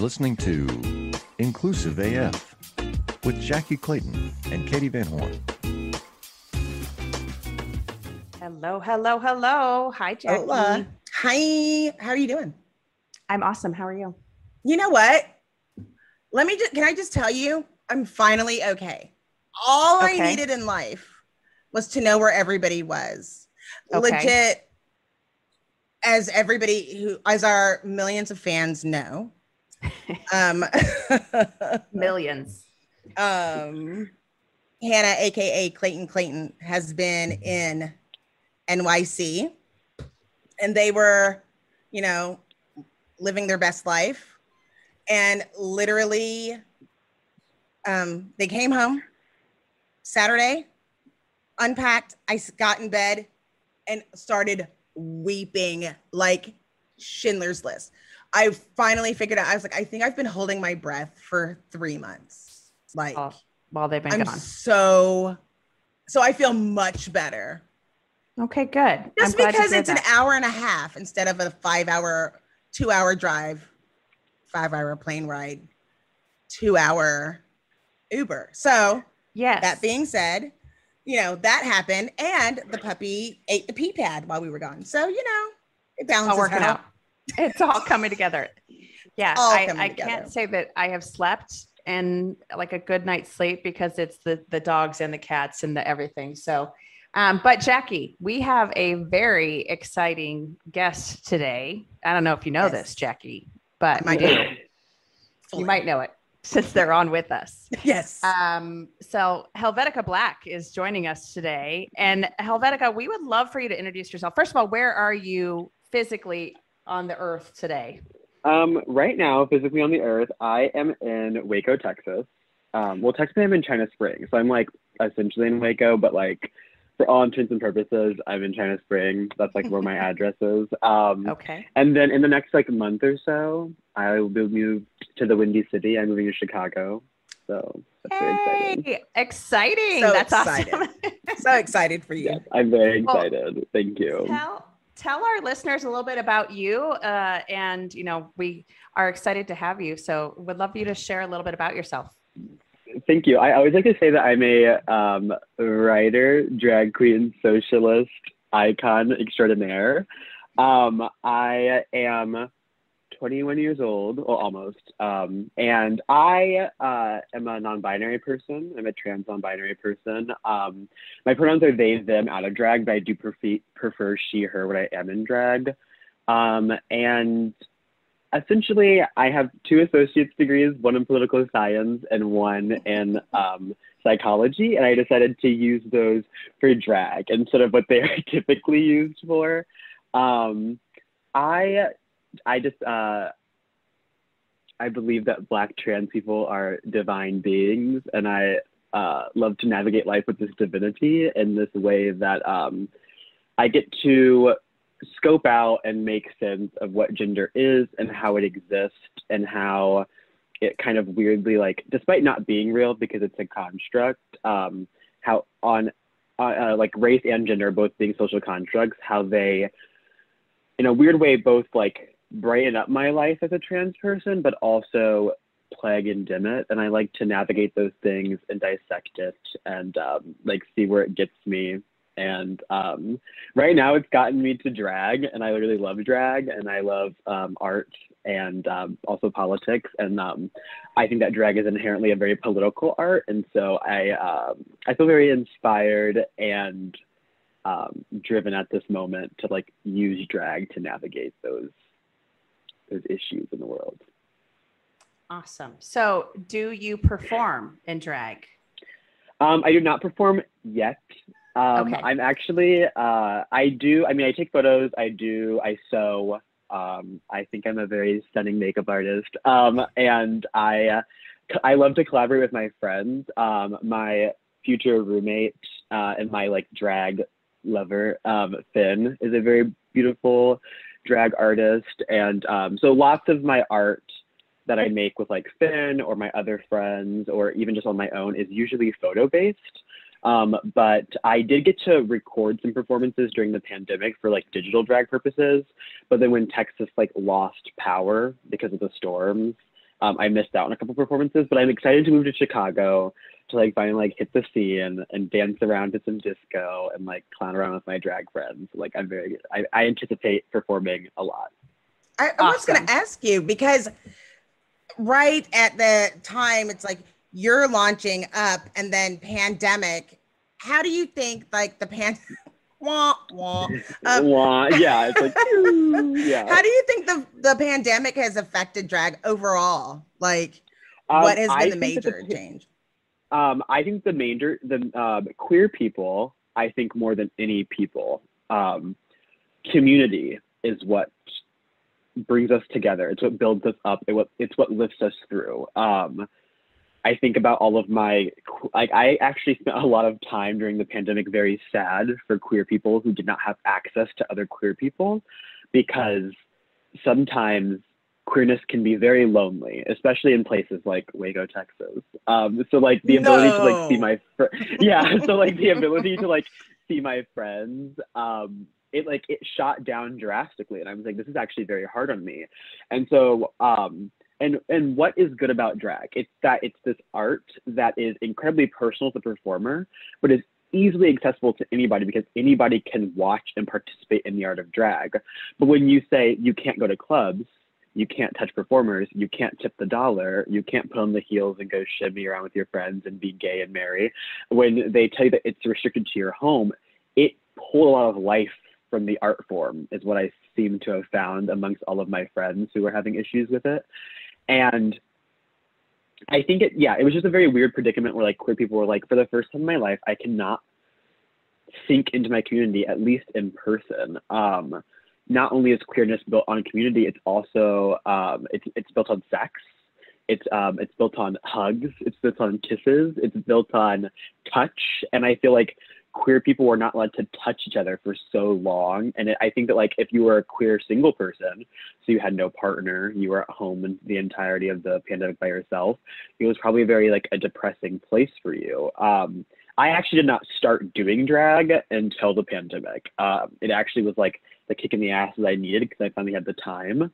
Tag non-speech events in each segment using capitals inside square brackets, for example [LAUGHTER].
You're listening to Inclusive AF with Jackye Clayton and Katee Van Horn. Hello, hello, hello. Hi, Jackye. Hola. Hi. How are you doing? I'm awesome. How are you? You know what? Let me just, can I just tell you, I'm finally okay. All I needed in life was to know where everybody was. Okay. Legit, as everybody who, as our millions of fans know, um, [LAUGHS] Millions. um, Hannah, aka Clayton Clayton, has been in NYC, and they were, you know, living their best life, and literally, um, they came home Saturday, unpacked. I got in bed and started weeping like Schindler's List. I finally figured out. I was like, I think I've been holding my breath for three months. Like, Oh, while they've been I'm gone. so, so I feel much better. Okay, good. Just I'm because it's an hour and a half instead of a five hour, two hour drive, five hour plane ride, two hour Uber. So Yes. that being said, you know, that happened and the puppy ate the pee pad while we were gone. So, you know, it balances out. out. It's all coming together. Yeah, All I, I together. can't say that I have slept and like a good night's sleep because it's the the dogs and the cats and the everything. So, um, but Jackye, we have a very exciting guest today. I don't know if you know Yes. this, Jackye, but I you might do. know. You might know it since they're on with us. [LAUGHS] Yes. Um, so Helvetikah Blak is joining us today. And Helvetikah, we would love for you to introduce yourself. First of all, where are you physically on the earth today? Um, right now, physically on the earth, I am in Waco, Texas. Um, well, technically, I'm in China Springs, so I'm like essentially in Waco, but like for all intents and purposes, I'm in China Springs. That's like where my [LAUGHS] address is. Um, Okay. and then in the next like month or so, I will be moved to the Windy City. I'm moving to Chicago, so that's very exciting. Exciting. So That's excited. awesome. [LAUGHS] so excited for you. Yes, I'm very Well, excited. Thank you. tell tell our listeners a little bit about you. Uh, and you know, we are excited to have you. So would love you to share a little bit about yourself. Thank you. I always like to say that I'm a um, writer, drag queen, socialist, icon extraordinaire. Um, I am 21 years old, or almost, um, and I uh, am a non-binary person. I'm a trans non-binary person. Um, my pronouns are they, them, out of drag, but I do prefer, prefer she, her when I am in drag. Um, and essentially, I have two associate's degrees, one in political science and one in um, psychology, and I decided to use those for drag instead of what they are [LAUGHS] typically used for. Um, I, I just, uh, I believe that Black trans people are divine beings, and I uh, love to navigate life with this divinity in this way that um, I get to scope out and make sense of what gender is and how it exists and how it kind of weirdly like despite not being real because it's a construct um how on uh, uh, like race and gender both being social constructs how they in a weird way both like brighten up my life as a trans person but also plague and dim it. And i like to navigate those things and dissect it and um, like see where it gets me. And um, right now it's gotten me to drag and i really love drag and i love um, art and um, also politics. And um, i think that drag is inherently a very political art. And so i um, i feel very inspired and driven at this moment to like use drag to navigate those those issues in the world Awesome. So do you perform in drag? Um, I do not perform yet. Um, Okay. I'm actually, uh, I do, I mean, I take photos, I do, I sew. Um, I think I'm a very stunning makeup artist. Um, and I, uh, I love to collaborate with my friends. Um, my future roommate uh, and my like drag lover, um, Finn, is a very beautiful drag artist. And um, so lots of my art that I make with like Finn or my other friends or even just on my own is usually photo based. Um, but I did get to record some performances during the pandemic for like digital drag purposes. But then when Texas like lost power because of the storms, um, I missed out on a couple performances, but I'm excited to move to Chicago to like finally like hit the scene and dance around to some disco and like clown around with my drag friends. Like I'm very, I, I anticipate performing a lot. I, I was going to ask you because right at the time, it's like you're launching up and then pandemic. How do you think like the pan? [LAUGHS] wah, wah. [LAUGHS] Um, Wah, yeah, it's like [LAUGHS] yeah. How do you think the the pandemic has affected drag overall? Like, Um, what has I been the major the- change? Um, I think the major, the um, queer people, I think more than any people, um, community is what brings us together. It's what builds us up. It what it's what lifts us through. Um, I think about all of my like I actually spent a lot of time during the pandemic very sad for queer people who did not have access to other queer people because sometimes queerness can be very lonely, especially in places like Waco, Texas. Um, so like the ability to like see my fr- yeah, [LAUGHS] so like the ability to like see my friends, um, it like it shot down drastically, and I was like, this is actually very hard on me, and so um, and and what is good about drag? It's that it's this art that is incredibly personal to the performer, but is easily accessible to anybody because anybody can watch and participate in the art of drag. But when you say you can't go to clubs, you can't touch performers, you can't tip the dollar, you can't put on the heels and go shimmy around with your friends and be gay and merry. When they tell you that it's restricted to your home, it pulled a lot of life from the art form, is what I seem to have found amongst all of my friends who were having issues with it. And I think it, yeah, it was just a very weird predicament where like queer people were like, for the first time in my life, I cannot sink into my community, at least in person. Um, not only is queerness built on community, it's also um, it's it's built on sex. It's um, it's built on hugs. It's built on kisses. It's built on touch. And I feel like queer people were not allowed to touch each other for so long. And it, I think that like if you were a queer single person, so you had no partner, you were at home in the entirety of the pandemic by yourself, it was probably very like a depressing place for you. Um, I actually did not start doing drag until the pandemic. Um, it actually was like the kick in the ass that I needed because I finally had the time.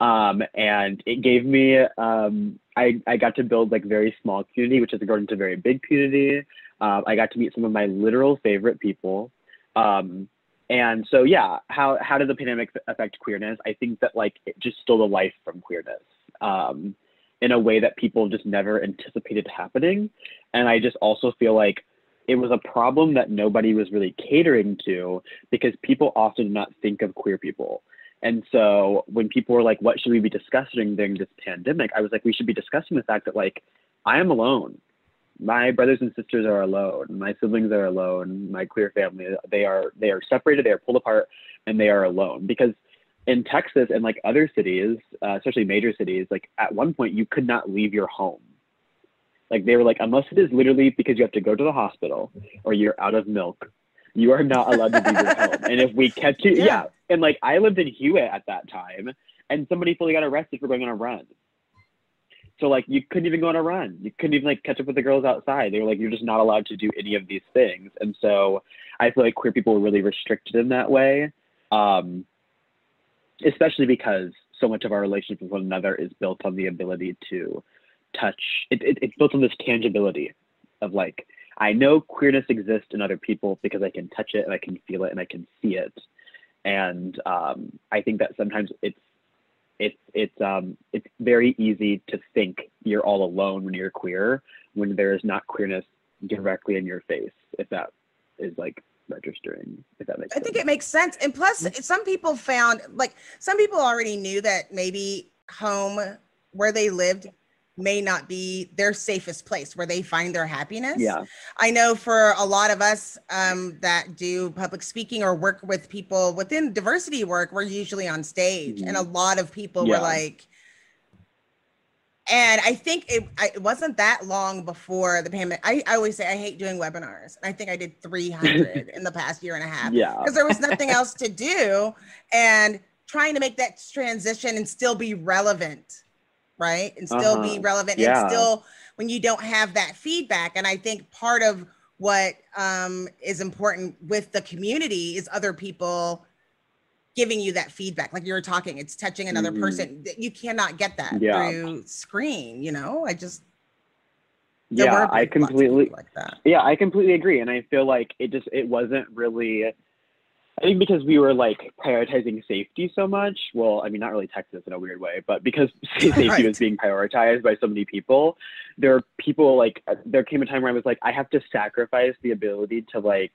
Um, and it gave me, um, I, I got to build like very small community, which has grown into very big community. Um, I got to meet some of my literal favorite people. Um, and so, yeah, how, how did the pandemic affect queerness? I think that like it just stole the life from queerness um, in a way that people just never anticipated happening. And I just also feel like it was a problem that nobody was really catering to because people often do not think of queer people. And so when people were like, what should we be discussing during this pandemic? I was like, we should be discussing the fact that like I am alone. My brothers and sisters are alone. My siblings are alone. My queer family, they are they are separated, they are pulled apart, and they are alone. Because in Texas and like other cities, uh, especially major cities, like at one point you could not leave your home. Like they were like, unless it is literally because you have to go to the hospital or you're out of milk, you are not allowed to leave your home. And if we catch you, Yeah. yeah. And like I lived in Hewitt at that time, and somebody fully got arrested for going on a run. So like you couldn't even go on a run. You couldn't even like catch up with the girls outside. They were like, you're just not allowed to do any of these things. And so I feel like queer people were really restricted in that way. Um, especially because so much of our relationship with one another is built on the ability to touch. It, it, it's built on this tangibility of like, I know queerness exists in other people because I can touch it and I can feel it and I can see it. And um, I think that sometimes it's it's it's um it's very easy to think you're all alone when you're queer when there is not queerness directly in your face if that is like registering if that makes sense. I think it makes sense. And plus, some people found like some people already knew that maybe home where they lived may not be their safest place where they find their happiness. yeah I know for a lot of us um, that do public speaking or work with people within diversity work, we're usually on stage, and a lot of people were like, and I think it, it wasn't that long before the pandemic. I, I always say I hate doing webinars. I think I did 300 [LAUGHS] in the past year and a half yeah because there was nothing else to do and trying to make that transition and still be relevant right and still be Uh-huh. relevant Yeah. and still when you don't have that feedback and i think part of what um, is important with the community is other people giving you that feedback like you were talking it's touching another Mhm. person you cannot get that Yeah. through screen you know i just yeah, I lots of people completely like that Yeah, I completely agree. And I feel like it just it wasn't really I think because we were like prioritizing safety so much. Well, I mean not really Texas in a weird way, but because [LAUGHS] safety Right. was being prioritized by so many people, there are people like there came a time where I was like, I have to sacrifice the ability to like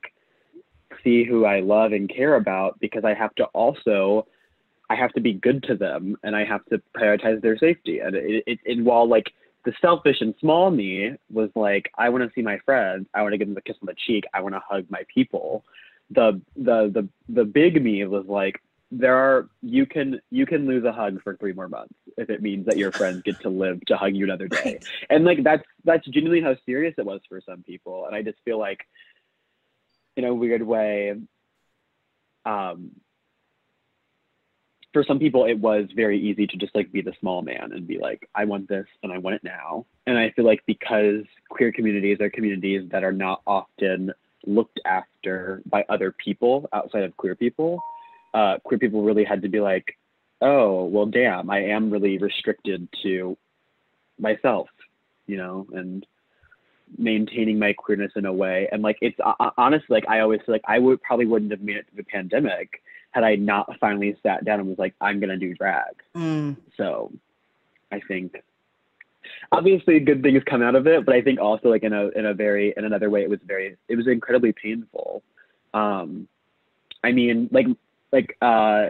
see who I love and care about because I have to also I have to be good to them and I have to prioritize their safety. And it, it, and while like the selfish and small me was like, I want to see my friends. I want to give them a kiss on the cheek. I want to hug my people. The the the the big me was like, there are you can you can lose a hug for three more months if it means that your friends get to live to hug you another day. right And like that's that's genuinely how serious it was for some people. And I just feel like, in a weird way, um, for some people it was very easy to just like be the small man and be like i want this and i want it now and i feel like because queer communities are communities that are not often looked after by other people outside of queer people uh, queer people really had to be like oh well damn i am really restricted to myself you know and maintaining my queerness in a way and like it's uh, honestly like i always feel like i would probably wouldn't have made it through the pandemic had I not finally sat down and was like, I'm gonna do drag. Mm. So I think obviously good things come out of it, but I think also like in a in a very in another way it was very it was incredibly painful. Um I mean like like uh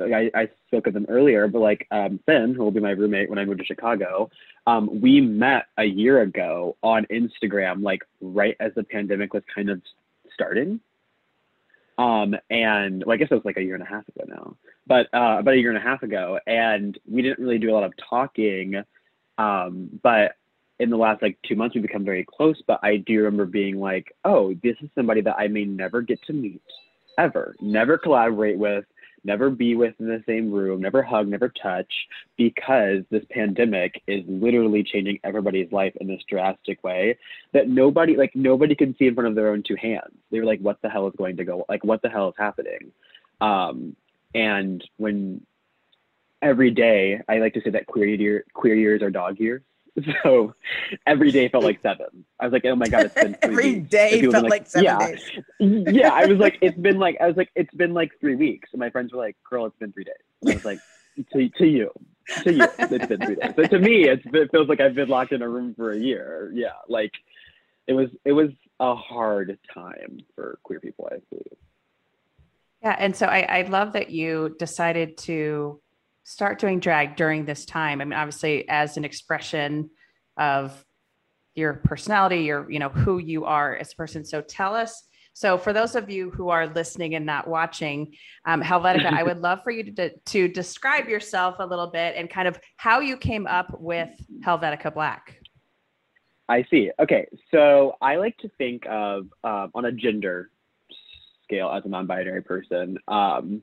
I, I spoke of them earlier, but like um Finn, who will be my roommate when I moved to Chicago, um, we met a year ago on Instagram, like right as the pandemic was kind of starting. Um, and well, I guess it was like a year and a half ago now, but uh, about a year and a half ago, and we didn't really do a lot of talking. Um, but in the last like two months, we've become very close. But I do remember being like, oh, this is somebody that I may never get to meet ever, never collaborate with, never be with in the same room, never hug, never touch, because this pandemic is literally changing everybody's life in this drastic way that nobody like nobody can see in front of their own two hands. They were like, what the hell is going to go like what the hell is happening? Um and when every day I like to say that queer year queer years are dog years. [LAUGHS] So every day felt like seven. I was like, oh my god, it's been [LAUGHS] three every weeks. day felt been like, seven yeah. days [LAUGHS] yeah, I was like, it's been like, I was like, it's been like three weeks. And my friends were like, girl, it's been three days. And I was like, to, to you, to you, it's been three days. But to me, it's, it feels like I've been locked in a room for a year. Yeah, like it was, it was a hard time for queer people, I believe. Yeah, and so I, I love that you decided to start doing drag during this time. I mean, obviously, as an expression of your personality, your you know who you are as a person. So tell us. So for those of you who are listening and not watching, um, Helvetikah, I would [LAUGHS] love for you to to describe yourself a little bit and kind of how you came up with Helvetikah Blak. I see. Okay, so I like to think of um, on a gender scale as a non-binary person. Um,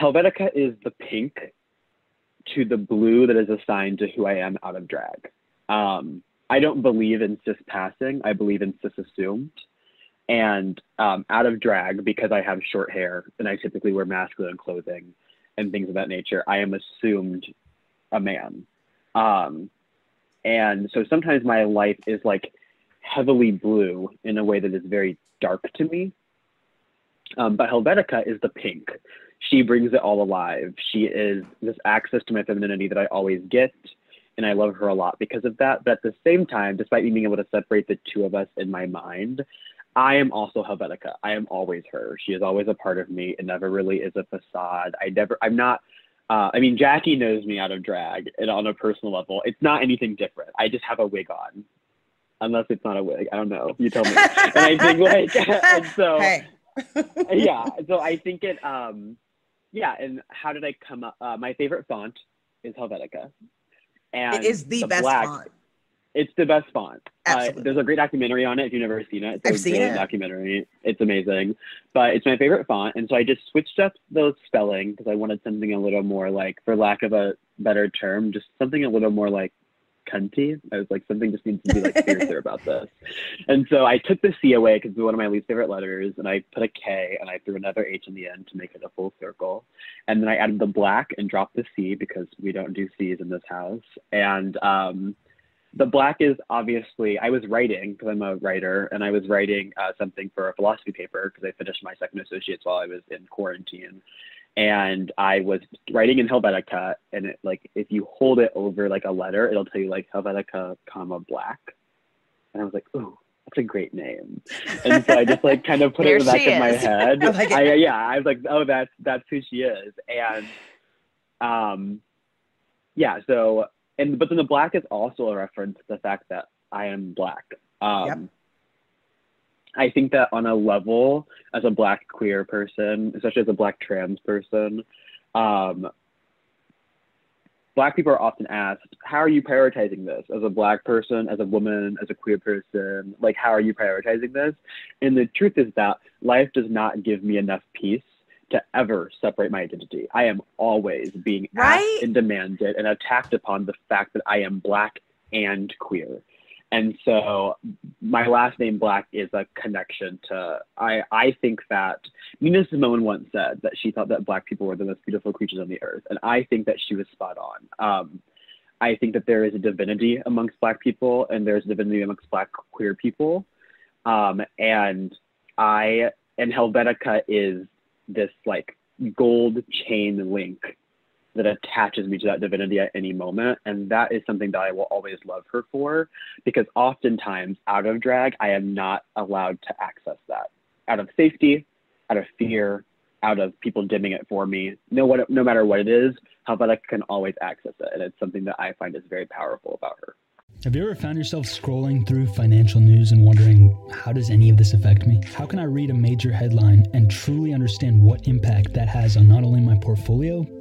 Helvetikah is the pink to the blue that is assigned to who I am out of drag. Um, I don't believe in cis passing. I believe in cis assumed. And um, out of drag, because I have short hair and I typically wear masculine clothing and things of that nature, I am assumed a man. Um, and so sometimes my life is like heavily blue in a way that is very dark to me. Um, but Helvetikah is the pink. She brings it all alive. She is this access to my femininity that I always get. And I love her a lot because of that. But at the same time, despite me being able to separate the two of us in my mind, I am also Helvetikah. I am always her. She is always a part of me. It never really is a facade. I never, I'm not, uh, I mean, Jackye knows me out of drag and on a personal level. It's not anything different. I just have a wig on. Unless it's not a wig. I don't know. You tell me. and I think like, [LAUGHS] and so, [LAUGHS] yeah. So I think it, um, yeah. And how did I come up? Uh, my favorite font is Helvetica. And it is the, best black, font It's the best font. Uh, there's a great documentary on it if you've never seen it. It's a I've seen brilliant it. documentary. It's amazing. But it's my favorite font. And so I just switched up the spelling because I wanted something a little more like, for lack of a better term, just something a little more like cunty. I was like, something just needs to be like [LAUGHS] fiercer about this. And so I took the C away because it was one of my least favorite letters, and I put a K and I threw another H in the end to make it a full circle. And then I added the black and dropped the C because we don't do C's in this house. And um, the black is obviously I was writing because I'm a writer, and I was writing uh, something for a philosophy paper because I finished my second associates while I was in quarantine and I was writing in Helvetica, and it like if you hold it over like a letter, it'll tell you like Helvetica, comma black, and I was like, ooh, that's a great name, and so I just like kind of put it in the back of my [LAUGHS] head. I I, yeah, I was like, oh, that's that's who she is, and um, yeah, so and but then the black is also a reference to the fact that I am black. Um, yep. I think that on a level, as a black queer person, especially as a black trans person, um, black people are often asked, how are you prioritizing this as a black person, as a woman, as a queer person? Like, how are you prioritizing this? And the truth is that life does not give me enough peace to ever separate my identity. I am always being right? asked and demanded and attacked upon the fact that I am black and queer. And so my last name Blak is a connection to I I think that Nina Simone once said that she thought that black people were the most beautiful creatures on the earth. And I think that she was spot on. Um, I think that there is a divinity amongst black people and there's a divinity amongst black queer people. Um, and I and Helvetikah is this like gold chain link that attaches me to that divinity at any moment. And that is something that I will always love her for because oftentimes out of drag, I am not allowed to access that out of safety, out of fear, out of people dimming it for me. No, what, no matter what it is, Helvetikah can always access it. And it's something that I find is very powerful about her. Have you ever found yourself scrolling through financial news and wondering, how does any of this affect me? How can I read a major headline and truly understand what impact that has on not only my portfolio,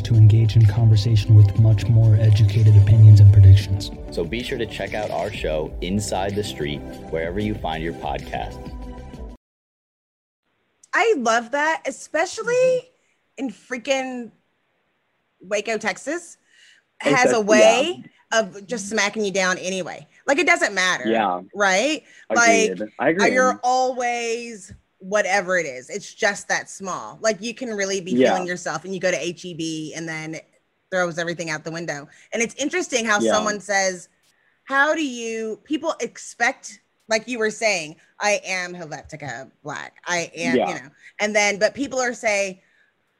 to engage in conversation with much more educated opinions and predictions. So be sure to check out our show, Inside the Street, wherever you find your podcasts. I love that, especially in freaking Waco, Texas, has a way yeah. of just smacking you down anyway. Like it doesn't matter. Yeah. Right? Agreed. Like I agree. you're always whatever it is. It's just that small. Like you can really be yeah. feeling yourself and you go to HEB and then throws everything out the window. And it's interesting how yeah. someone says, How do you people expect like you were saying, I am Helvetikah Blak. I am, yeah. you know, and then, but people are saying,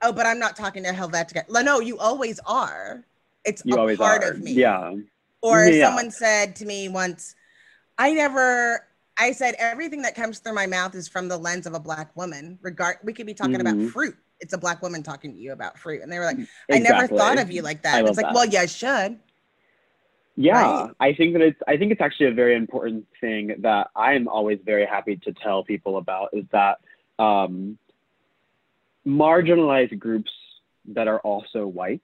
oh, but I'm not talking to Helvetikah. No, you always are. It's you a part are. of me. Yeah. Or someone said to me once, I never, I said, everything that comes through my mouth is from the lens of a Black woman. Regard, we could be talking mm-hmm. about fruit. It's a Black woman talking to you about fruit. And they were like, exactly. I never thought of you like that. It's like, that. well, yeah, I should. Yeah, right? I think that it's I think it's actually a very important thing that I'm always very happy to tell people about is that um, marginalized groups that are also white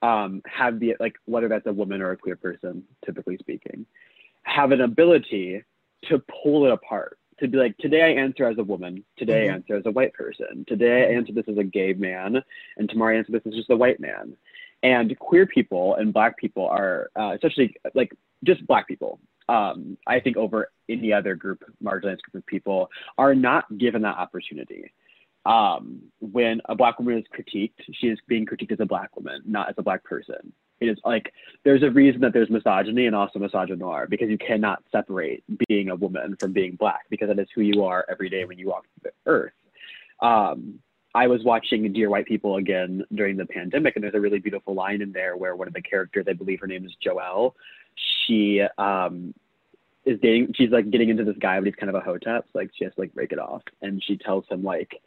um, have the like whether that's a woman or a queer person, typically speaking, have an ability to pull it apart. To be like, today I answer as a woman, today mm-hmm. I answer as a white person, today I answer this as a gay man, and tomorrow I answer this as just a white man. And queer people and black people are uh, especially like just black people um, i think over any other group marginalized group of people are not given that opportunity. Um, when a black woman is critiqued she is being critiqued as a black woman not as a black person it is like there's a reason that there's misogyny and also misogynoir because you cannot separate being a woman from being black because that is who you are every day when you walk the earth. Um, I was watching Dear White People again during the pandemic, and there's a really beautiful line in there where one of the characters, I believe her name is Joelle, she um, is dating, she's like getting into this guy, but he's kind of a hotep, so like she has to like break it off, and she tells him like,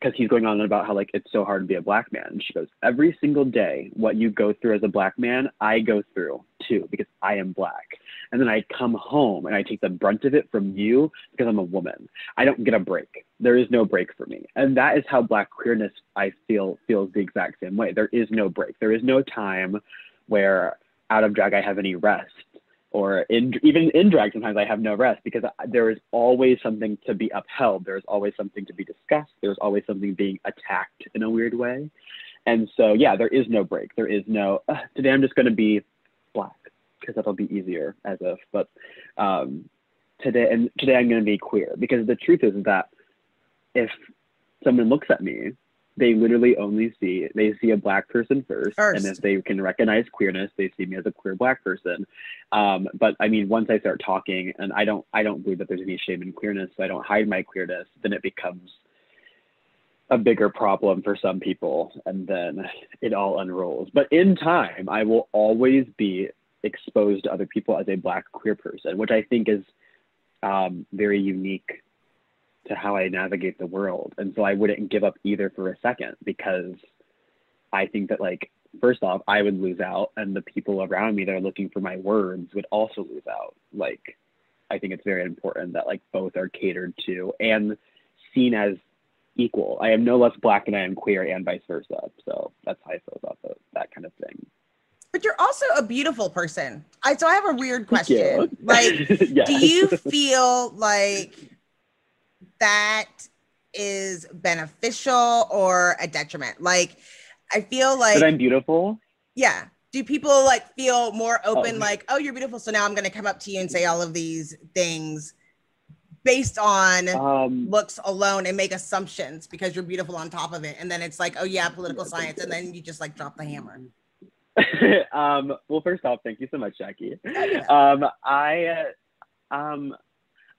because he's going on about how like it's so hard to be a black man, and she goes, every single day, what you go through as a black man, I go through too because I am black. And then I come home and I take the brunt of it from you because I'm a woman. I don't get a break. There is no break for me. And that is how black queerness I feel feels the exact same way. There is no break. There is no time where out of drag I have any rest or in, even in drag sometimes i have no rest because there is always something to be upheld. There's always something to be discussed. There's always something being attacked in a weird way. And so yeah there is no break. There is no uh, today i'm just going to be black because that'll be easier as if but um, today and today i'm going to be queer. Because the truth is that if someone looks at me they literally only see they see a black person first, first, and if they can recognize queerness they see me as a queer black person. Um, but i mean once i start talking and i don't i don't believe that there's any shame in queerness so i don't hide my queerness then it becomes a bigger problem for some people and then it all unrolls. But in time i will always be exposed to other people as a black queer person which i think is um, very unique to how I navigate the world. And so I wouldn't give up either for a second because I think that like first off, I would lose out and the people around me that are looking for my words would also lose out. Like I think it's very important that like both are catered to and seen as equal. I am no less black than I am queer and vice versa. So that's how I feel about the, that kind of thing. But you're also a beautiful person. I so I have a weird question. Like, [LAUGHS] yes. do you feel like that is beneficial or a detriment? Like, I feel like that I'm beautiful. Yeah. Do people like feel more open, oh. like, oh, you're beautiful, so now I'm going to come up to you and say all of these things based on um, looks alone and make assumptions because you're beautiful on top of it, and then it's like, oh yeah, political science, and then you just like drop the hammer. [LAUGHS] um, well, first off, thank you so much, Jackye. Um, I, um,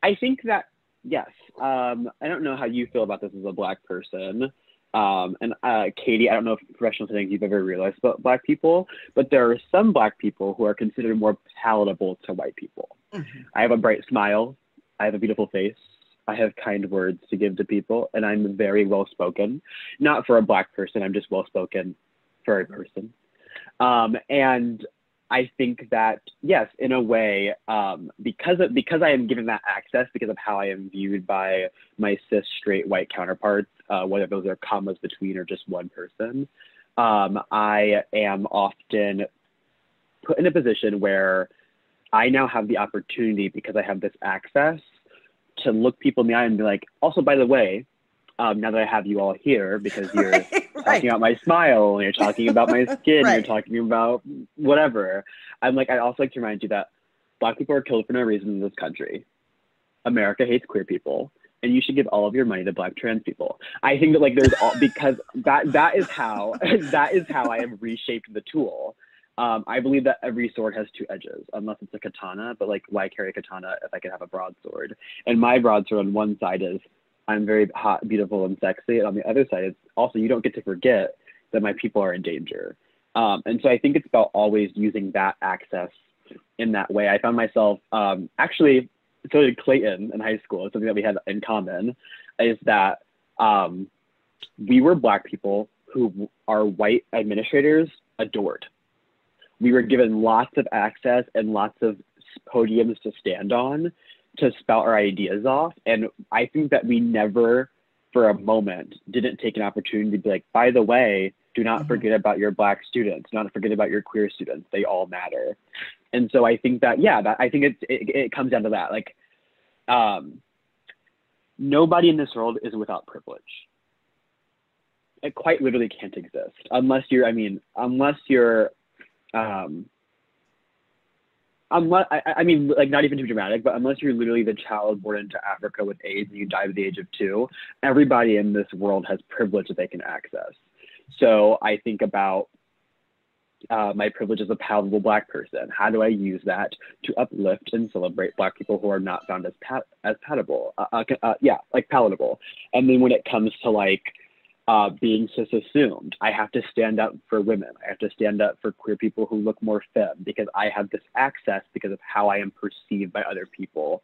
I think that yes. Um, I don't know how you feel about this as a black person. Um, and uh, Katee, I don't know if professional things you've ever realized about black people, but there are some black people who are considered more palatable to white people. Mm-hmm. I have a bright smile. I have a beautiful face. I have kind words to give to people, and I'm very well spoken. Not for a black person, I'm just well spoken for a person. Um, and I think that yes, in a way, um, because of, because I am given that access, because of how I am viewed by my cis straight white counterparts, uh, whether those are commas between or just one person, um, I am often put in a position where I now have the opportunity because I have this access to look people in the eye and be like, also by the way, um, now that I have you all here because you're [LAUGHS] right, right. talking about my smile and you're talking about my [LAUGHS] skin, right. you're talking about whatever. I'm like, I also like to remind you that black people are killed for no reason in this country. America hates queer people, and you should give all of your money to black trans people. I think that like there's all [LAUGHS] because that that is how that is how I have reshaped the tool. Um, I believe that every sword has two edges, unless it's a katana. But like, why carry a katana if I could have a broadsword? And my broadsword on one side is I'm very hot, beautiful, and sexy. And on the other side, it's also you don't get to forget that my people are in danger. Um, and so I think it's about always using that access in that way. I found myself um, actually, so did Clayton in high school. Something that we had in common is that um, we were black people who our white administrators adored. We were given lots of access and lots of podiums to stand on to spout our ideas off. And I think that we never, for a moment, didn't take an opportunity to be like, by the way, do not mm-hmm. forget about your black students, not forget about your queer students. They all matter. And so I think that, yeah, that I think it, it, it comes down to that. Like, um, nobody in this world is without privilege. It quite literally can't exist unless you're, I mean, unless you're, um, unless I, I mean like not even too dramatic but unless you're literally the child born into africa with aids and you die at the age of two everybody in this world has privilege that they can access. So i think about uh, my privilege as a palatable black person. How do i use that to uplift and celebrate black people who are not found as pat as palatable? Uh, uh, uh yeah like palatable. And then when it comes to like uh, being cis assumed. I have to stand up for women. I have to stand up for queer people who look more femme because I have this access because of how I am perceived by other people.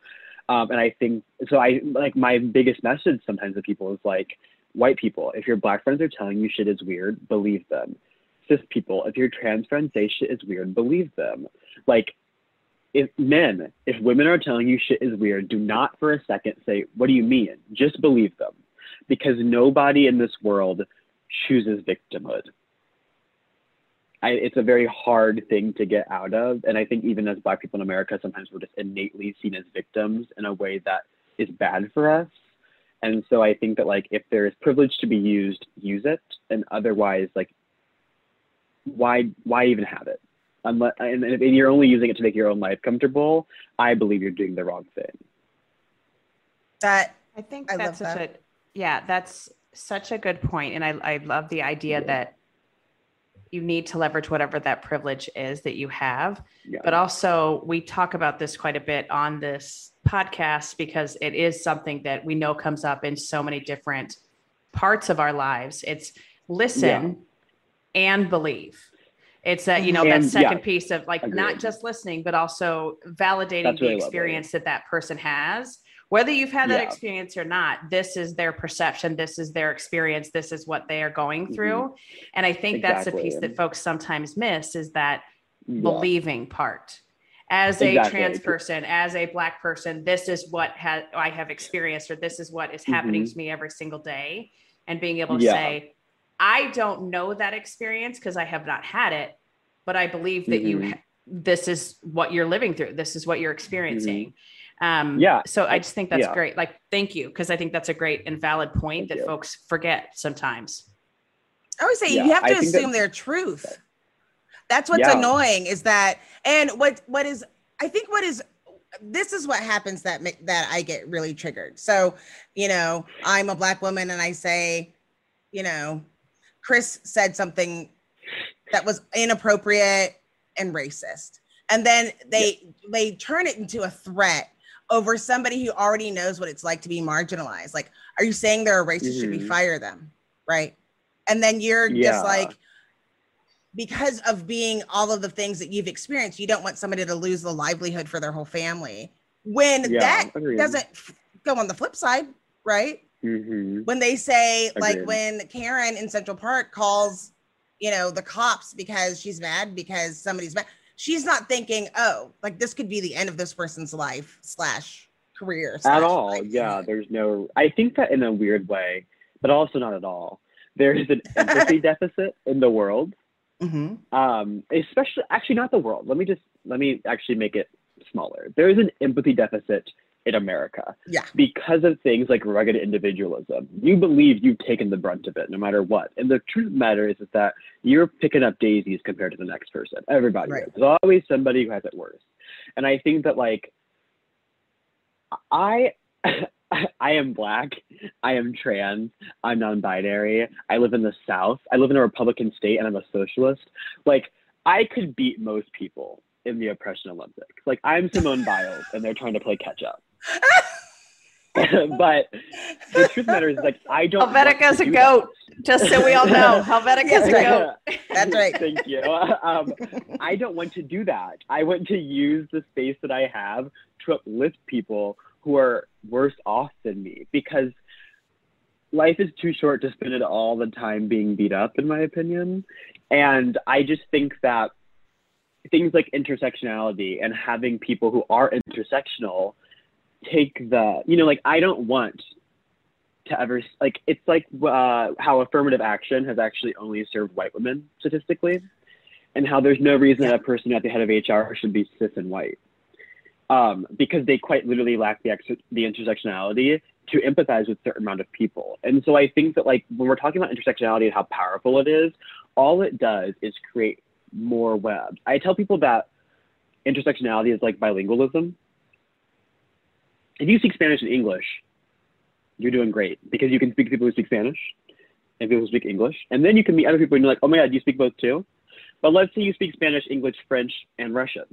Um, and I think so. I like my biggest message sometimes to people is like, white people, if your black friends are telling you shit is weird, believe them. cis people, if your trans friends say shit is weird, believe them. Like, if men, if women are telling you shit is weird, do not for a second say, What do you mean? Just believe them. Because nobody in this world chooses victimhood. I, it's a very hard thing to get out of. And I think even as Black people in America, sometimes we're just innately seen as victims in a way that is bad for us. And so I think that like if there is privilege to be used, use it, and otherwise like why why even have it? Unless and if you're only using it to make your own life comfortable, I believe you're doing the wrong thing. That I think I that's love such that. Yeah, that's such a good point, and I I love the idea Yeah. that you need to leverage whatever that privilege is that you have, Yeah. but also we talk about this quite a bit on this podcast because it is something that we know comes up in so many different parts of our lives. It's listen and believe. It's that you know that second yeah, piece of like not just listening, but also validating That's the experience that that person has whether you've had that Yeah. experience or not this is their perception this is their experience this is what they are going through and i think that's the piece Mm-hmm. That folks sometimes miss is that Yeah. believing part as a Exactly. trans person as a black person this is what ha- i have experienced or this is what is happening Mhm. to me every single day and being able to Yeah. say i don't know that experience because i have not had it but i believe that you Mhm. ha- this is what you're living through this is what you're experiencing um. Yeah. so i just think that's Yeah. great like thank you because i think that's a great and valid point Thank that you. folks forget sometimes I always say Yeah, you have to think that- assume their truth. That's what's Yeah. annoying is that, and what what is I think what is this is what happens that that I get really triggered. So, you know, I'm a black woman and I say, you know, Chris said something that was inappropriate and racist, and then they they turn it into a threat over somebody who already knows what it's like to be marginalized. Like, are you saying they're a racist? Should we fire them? Right? And then you're Yeah. just like, because of being all of the things that you've experienced, you don't want somebody to lose the livelihood for their whole family. When Yeah, that agreed. doesn't go on the flip side, right? hmm When they say, like, when Karen in Central Park calls, you know, the cops because she's mad because somebody's mad, she's not thinking, oh, like this could be the end of this person's life slash career slash At all. life. Yeah. There's no, I think that in a weird way, but also not at all. There is an [LAUGHS] empathy deficit in the world. Mhm. um, especially actually not the world. Let me just let me actually make it smaller. There is an empathy deficit in America Yeah. because of things like rugged individualism. You believe you've taken the brunt of it no matter what. And the truth of the matter is, is that you're picking up daisies compared to the next person. Everybody Right. is. There's always somebody who has it worse. And I think that like I [LAUGHS] I am black. I am trans. I'm non-binary. I live in the South. I live in a Republican state, and I'm a socialist. Like I could beat most people in the oppression Olympics. Like I'm Simone [LAUGHS] Biles, and they're trying to play catch up. [LAUGHS] but the truth of the matter is, like I don't. want Helvetikah's to a do goat just so we all know [LAUGHS] Helvetikah's a goat that. That's right. [LAUGHS] Thank you. Um, I don't want to do that. I want to use the space that I have to uplift people who are worse off than me because life is too short to spend it all the time being beat up, in my opinion. And I just think that things like intersectionality and having people who are intersectional take the, you know, like I don't want to ever like it's like uh, how affirmative action has actually only served white women statistically, and how there's no reason that a person at the head of HR should be cis and white, um, because they quite literally lack the ex- the intersectionality to empathize with a certain amount of people. And so I think that like when we're talking about intersectionality and how powerful it is, all it does is create more webs. I tell people that intersectionality is like bilingualism. If you speak Spanish and English, you're doing great because you can speak to people who speak Spanish and people who speak English. And then you can meet other people and you're like, oh my God, you speak both too? But let's say you speak Spanish, English, French, and Russian.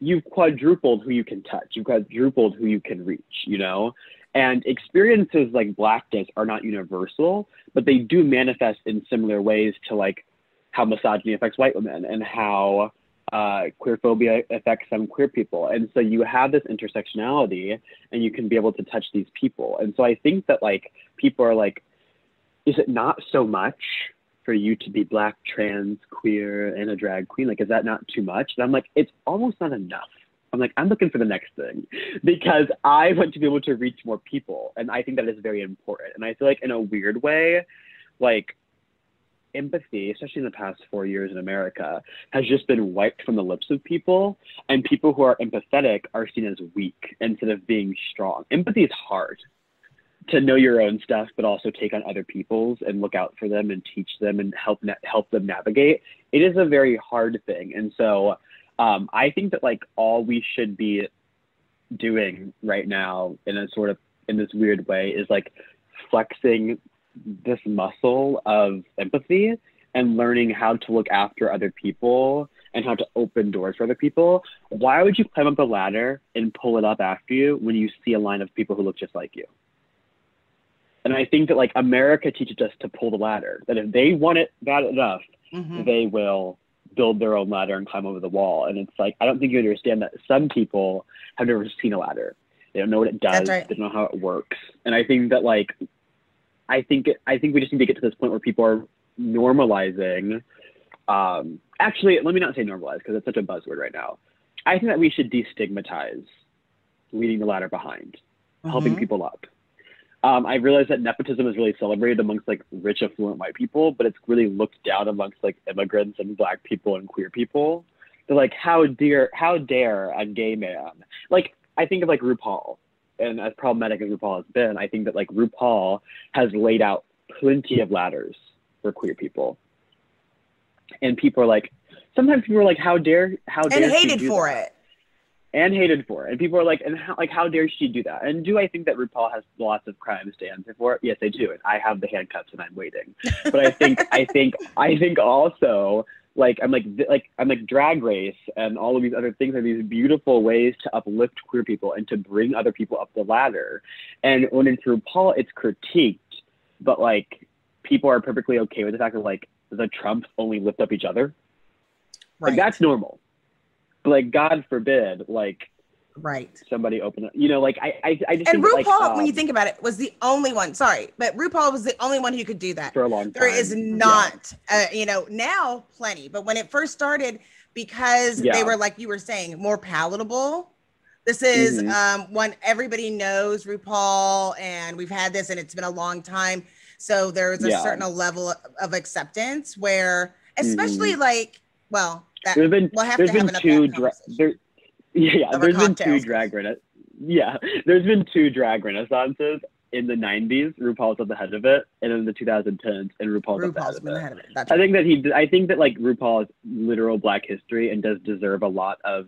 You've quadrupled who you can touch. You've quadrupled who you can reach, you know? And experiences like blackness are not universal, but they do manifest in similar ways to like how misogyny affects white women and how uh, queer phobia affects some queer people. And so you have this intersectionality and you can be able to touch these people. And so I think that like people are like, is it not so much for you to be black, trans, queer, and a drag queen? Like, is that not too much? And I'm like, it's almost not enough. I'm like, I'm looking for the next thing [LAUGHS] because I want to be able to reach more people. And I think that is very important. And I feel like, in a weird way, like, empathy, especially in the past four years in America, has just been wiped from the lips of people. And people who are empathetic are seen as weak instead of being strong. Empathy is hard to know your own stuff, but also take on other people's and look out for them and teach them and help na- help them navigate. It is a very hard thing, and so um, I think that like all we should be doing right now in a sort of in this weird way is like flexing this muscle of empathy and learning how to look after other people and how to open doors for other people. Why would you climb up a ladder and pull it up after you when you see a line of people who look just like you? And I think that like America teaches us to pull the ladder. That if they want it bad enough, Mhm. they will build their own ladder and climb over the wall. And it's like I don't think you understand that some people have never seen a ladder. They don't know what it does. Right. They don't know how it works. And I think that like I think I think we just need to get to this point where people are normalizing. Um, actually, let me not say normalize because it's such a buzzword right now. I think that we should destigmatize leading the ladder behind, helping Mhm. people up. Um, I realize that nepotism is really celebrated amongst like rich, affluent white people, but it's really looked down amongst like immigrants and black people and queer people. They're like, how dare, how dare a gay man? Like, I think of like RuPaul, and as problematic as RuPaul has been, I think that like RuPaul has laid out plenty of ladders for queer people, and people are like, sometimes people are like, how dare, how dare, and she hated do for that? it. and hated for it. And people are like, and how, like, how dare she do that? And do I think that RuPaul has lots of crimes to answer for? Yes, I do. And I have the handcuffs and I'm waiting. But I think, I think, I think also, like, I'm like, like, I'm like Drag Race and all of these other things are these beautiful ways to uplift queer people and to bring other people up the ladder. And when it's RuPaul, it's critiqued, but like, people are perfectly okay with the fact that like the Trumps only lift up each other. Like that's normal. But like, God forbid, like right. somebody open it. You know, like I, I, I just And that, RuPaul, like, when you um, think about it, was the only one. Sorry, but RuPaul was the only one who could do that. for a long time, There is Yeah. not, uh, you know, now plenty, but when it first started, because Yeah. they were like you were saying, more palatable. This is Mhm. um, one everybody knows RuPaul, and we've had this, and it's been a long time. So there's a Yeah. certain level of acceptance where, especially like, well, that, Mm-hmm. There's been we'll have there's to have been two dra- there, [LAUGHS] yeah, there's been two drag rena- yeah, [LAUGHS] there's been two drag renaissances in the 90s. RuPaul's at the head of it, and in the 2010s, and RuPaul's, at the head of it. the head of it. That's I right. think that he, I think that like RuPaul is literal Black history and does deserve a lot of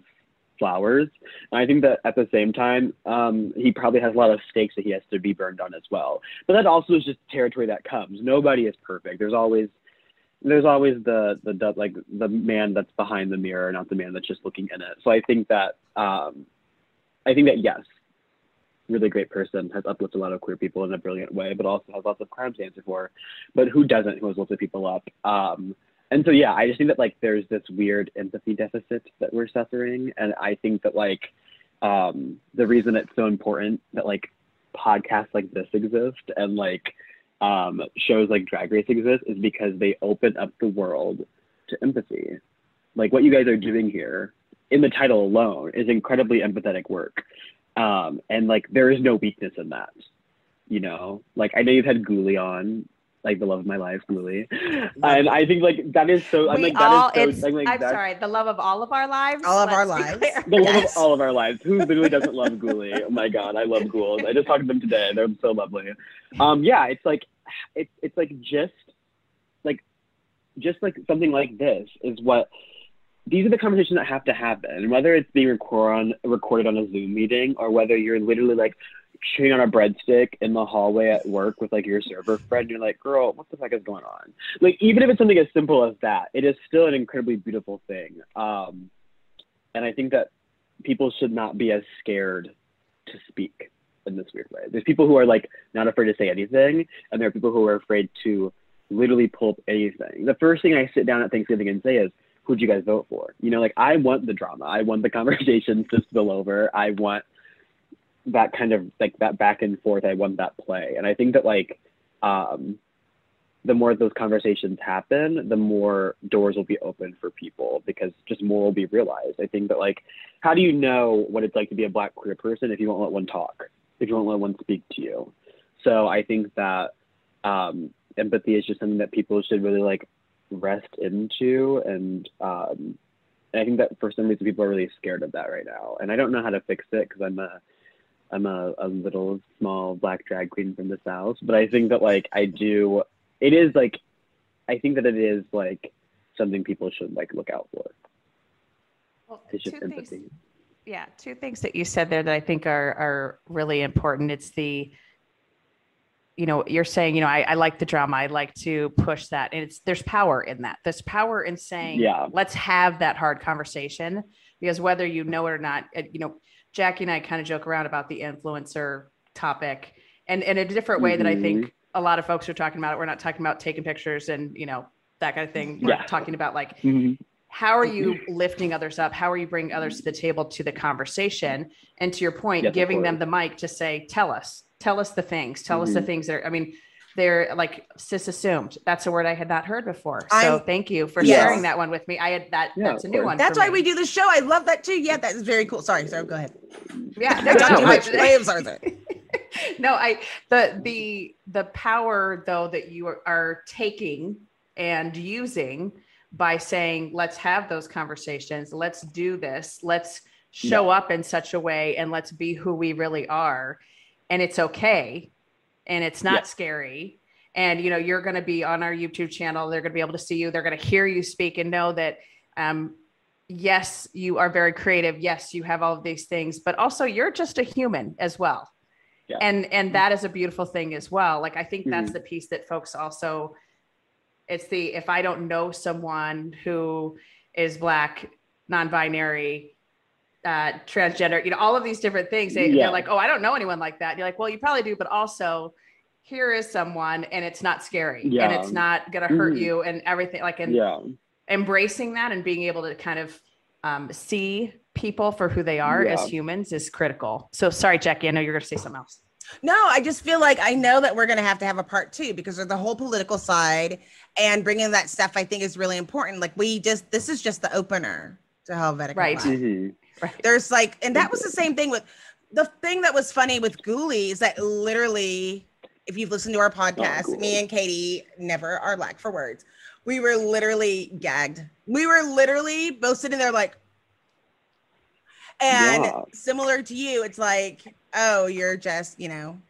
flowers. And I think that at the same time, um, he probably has a lot of stakes that he has to be burned on as well. But that also is just territory that comes. Nobody is perfect. There's always, there's always the the the- like the man that's behind the mirror, not the man that's just looking in it. So I think that, um, I think that yes, really great person has uplifted a lot of queer people in a brilliant way, but also has lots of crimes to answer for but who doesn't who has lifted people up? Um and so yeah i just think that like there's this weird empathy deficit that we're suffering. And i think that like um the reason it's so important that like podcasts like this exist and like um shows like drag race exist is because they open up the world to empathy. Like what you guys are doing here in the title alone is incredibly empathetic work. Um and like there is no weakness in that you know? Like i know you've had Ghoulie on like the love of my life Ghoulie and i think like that is so i'm we like that all, is so I'm, like, I'm that's sorry, the love of all of our lives. All of our lives. clear. the love of all of our lives. Who literally doesn't love [LAUGHS] Ghoulie? Oh my god i love ghouls. I just talked to them today. They're so lovely. Um yeah it's like it's it's like just like just like something like this is what these are the conversations that have to happen whether it's being record on, recorded on a zoom meeting or whether you're literally like chewing on a breadstick in the hallway at work with like your server friend you're like girl what the fuck is going on? Like even if it's something as simple as that it is still an incredibly beautiful thing um and i think that people should not be as scared to speak in this weird way. There's people who are like not afraid to say anything and there are people who are afraid to literally pull up anything. The first thing i sit down at thanksgiving and say is who'd you guys vote for? You know like i want the drama. I want the [LAUGHS] conversations to spill over. I want that kind of like that back and forth i want that play and i think that like um the more those conversations happen, the more doors will be open for people because just more will be realized. I think that like, how do you know what it's like to be a black queer person if you won't let one talk, if you won't let one speak to you? So I think that um, empathy is just something that people should really like rest into and um, and I think that for some reason people are really scared of that right now. And I don't know how to fix it because I'm a I'm a, a little small black drag queen from the south. But I think that like I do it is like I think that it is like something people should like look out for. Well, It's just empathy. things, yeah, two things that you said there that I think are are really important. It's the you know, you're saying, you know, I, I like the drama. I like to push that. And it's there's power in that. There's power in saying, Yeah. let's have that hard conversation. Because whether you know it or not, you know, Jackye and I kind of joke around about the influencer topic and in a different way that I think a lot of folks are talking about it. We're not talking about taking pictures and, you know, that kind of thing. We're Yeah. talking about like Mhm. how are you lifting others up how are you bringing others to the table to the conversation and to your point Yes, giving them the mic to say tell us tell us the things tell us the Mhm. things that are i mean they're like sis assumed that's a word i had not heard before so I'm- thank you for Yes. sharing that one with me i had that Yeah, that's a new one That's why me. we do the show. I love that too. Yeah, that is very cool. Sorry, sorry. Go ahead. yeah [LAUGHS] no, I no, I- much. I am sorry. sorry. no i the the the power though that you are, are taking and using by saying let's have those conversations let's do this let's show up in such a way and let's be who we really are and it's okay and it's not Yeah. scary and you know you're going to be on our youtube channel they're going to be able to see you they're going to hear you speak and know that um, yes you are very creative yes you have all of these things but also you're just a human as well Yeah. and and that is a beautiful thing as well like i think that's Mhm. the piece that folks also it's the if i don't know someone who is black non-binary uh, transgender you know all of these different things they, Yeah. they're like oh i don't know anyone like that you're like well you probably do but also here is someone and it's not scary and it's not gonna hurt Mhm. you and everything like and Yeah. embracing that and being able to kind of um, see people for who they are as humans is critical so sorry Jackye i know you're gonna say something else No, I just feel like I know that we're going to have to have a part two because of the whole political side and bringing that stuff. I think is really important. Like we just, this is just the opener to Helvetikah. Right. Live. Right There's like, and that was the same thing with the thing that was funny with Ghoulie is that literally, if you've listened to our podcast, Ghoulie. me and Katee never are lack for words. We were literally gagged. We were literally both sitting there like, and Yeah. similar to you, it's like, oh, you're just, you know,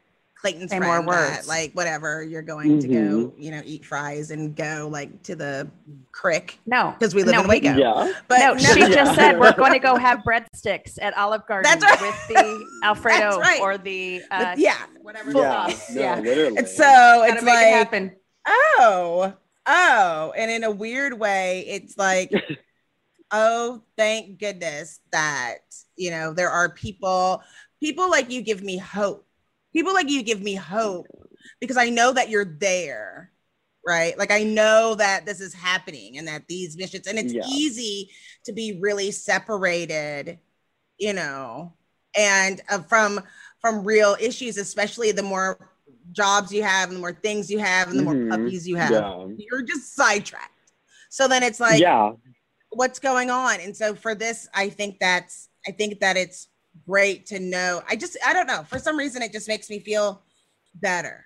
Clayton's Say friend more that, like whatever, you're going to go, Mhm. you know, eat fries and go like to the crick no because we live No, in Waco. Yeah. But no, she Yeah. just said we're going to go have [LAUGHS] breadsticks at Olive Garden That's right. with the [LAUGHS] Alfredo That's right. or the uh, But yeah. whatever Yeah. sauce. No, yeah, literally. And so gotta it's like, it happen. oh, oh, and in a weird way, it's like, [LAUGHS] oh, thank goodness that you know there are people, people like you give me hope. People like you give me hope because I know that you're there, right? Like I know that this is happening and that these missions, and it's Yeah. easy to be really separated, you know, and uh, from from real issues, especially the more jobs you have and the more things you have and the more Mhm. puppies you have, Yeah. you're just sidetracked. So then it's like, yeah. what's going on? And so for this, I think that's I think that it's great to know. I just I don't know. For some reason, it just makes me feel better.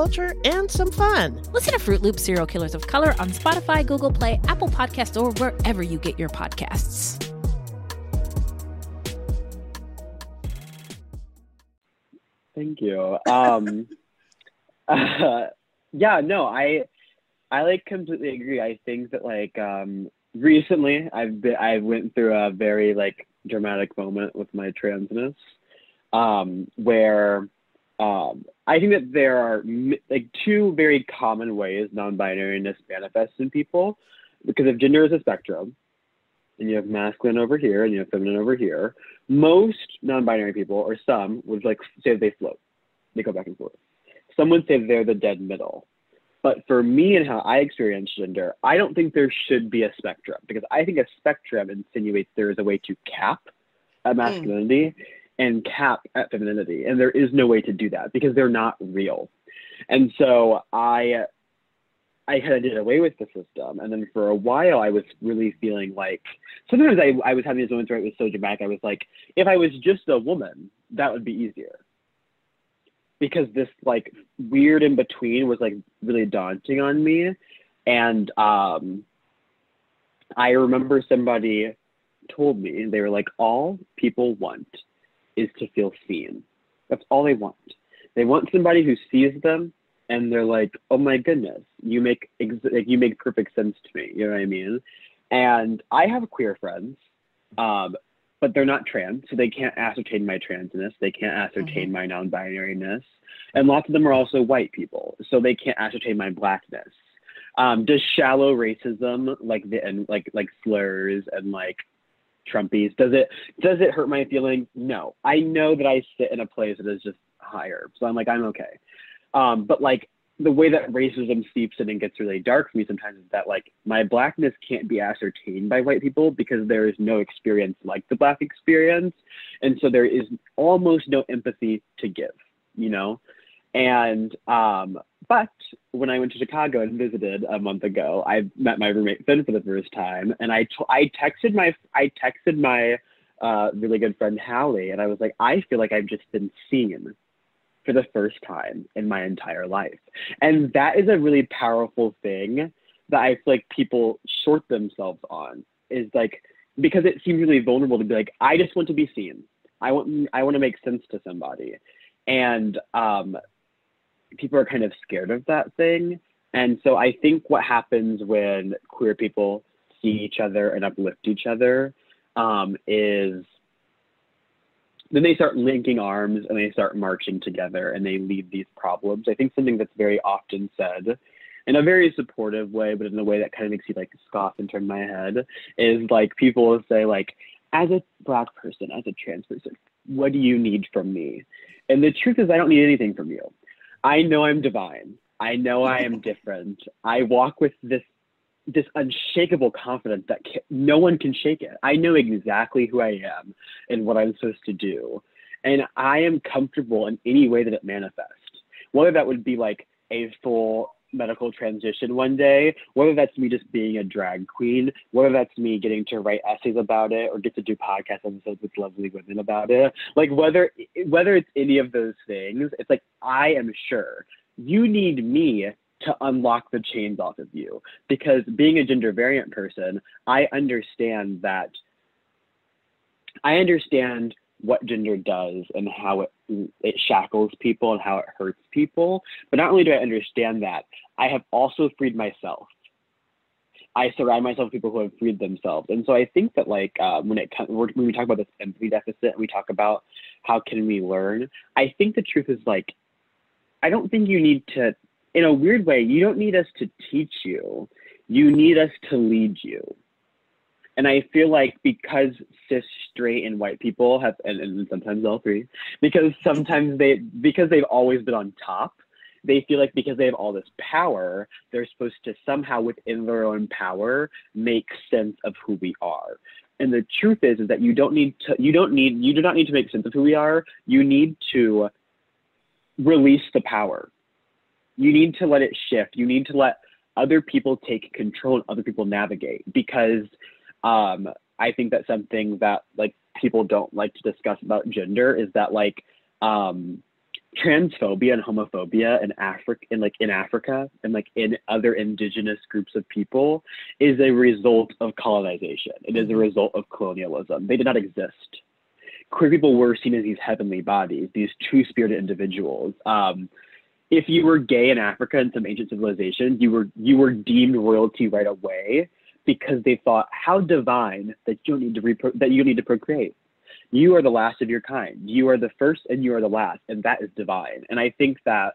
culture, and some fun. Listen to Fruit Loop Serial Killers of Color on Spotify, Google Play, Apple Podcasts, or wherever you get your podcasts. Thank you. Um, [LAUGHS] yeah, no, I, I like completely agree. I think that like um, recently I've been I went through a very like dramatic moment with my transness, um, where um, I think that there are like two very common ways non-binariness manifests in people, because if gender is a spectrum, and you have masculine over here and you have feminine over here, most non-binary people or some would like say they float, they go back and forth. Some would say they're the dead middle. But for me and how I experience gender, I don't think there should be a spectrum because I think a spectrum insinuates there is a way to cap at masculinity mm. And cap at femininity. And there is no way to do that because they're not real. And so I I kind of did away with the system. And then for a while, I was really feeling like sometimes I, I was having these moments where it was so dramatic. I was like, if I was just a woman, that would be easier because this like weird in between was like really daunting on me. And um, I remember somebody told me, they were like, all people want is to feel seen. That's all they want. They want somebody who sees them and they're like, oh my goodness, you make ex- like, you make perfect sense to me. You know what I mean? And I have queer friends, um, but they're not trans, so they can't ascertain my transness. They can't ascertain mm-hmm. my non-binariness, and lots of them are also white people, so they can't ascertain my blackness. Um, does shallow racism, like the and like like slurs and like Trumpies, does it does it hurt my feelings? No, I know that I sit in a place that is just higher, so I'm like I'm okay. Um, but like the way that racism seeps in and gets really dark for me sometimes is that like my blackness can't be ascertained by white people because there is no experience like the black experience and so there is almost no empathy to give you know and um but when i went to chicago and visited a month ago i met my roommate finn for the first time and i t- I texted my i texted my uh, really good friend Hallie, and I was like, I feel like I've just been seen for the first time in my entire life. And that is a really powerful thing that I feel like people short themselves on is like because it seems really vulnerable to be like, I just want to be seen. I want I want to make sense to somebody. And um, people are kind of scared of that thing. And so I think what happens when queer people see each other and uplift each other um, is then they start linking arms and they start marching together and they lead these problems. I think something that's very often said in a very supportive way, but in a way that kind of makes you like scoff and turn my head is like people will say like, as a black person, as a trans person, what do you need from me? And the truth is I don't need anything from you. I know I'm divine. I know I am different. I walk with this this unshakable confidence that can, no one can shake it. I know exactly who I am and what I'm supposed to do. And I am comfortable in any way that it manifests. Whether that would be like a full medical transition one day, whether that's me just being a drag queen, whether that's me getting to write essays about it or get to do podcast episodes with lovely women about it, like whether whether it's any of those things, it's like I am sure you need me to unlock the chains off of you. Because being a gender variant person, I understand that I understand what gender does and how it it shackles people and how it hurts people. But not only do I understand that, I have also freed myself. I surround myself with people who have freed themselves, and so I think that like uh, when it when we talk about this empathy deficit, we talk about how can we learn. I think the truth is like, I don't think you need to in a weird way, you don't need us to teach you. You need us to lead you. And I feel like because cis, straight, and white people have, and, and sometimes all three, because sometimes they, because they've always been on top, they feel like because they have all this power, they're supposed to somehow within their own power make sense of who we are. And the truth is, is that you don't need to, you don't need, you do not need to make sense of who we are. You need to release the power you need to let it shift. You need to let other people take control and other people navigate because um, I think that something that like people don't like to discuss about gender is that like um, transphobia and homophobia in Africa in like in Africa and like in other indigenous groups of people is a result of colonization. It is a mm-hmm. result of colonialism. They did not exist. Queer people were seen as these heavenly bodies, these true spirited individuals. Um, if you were gay in Africa in some ancient civilizations, you were you were deemed royalty right away because they thought how divine that you need to repro- that you need to procreate. you are the last of your kind. You are the first and you are the last, and that is divine. And I think that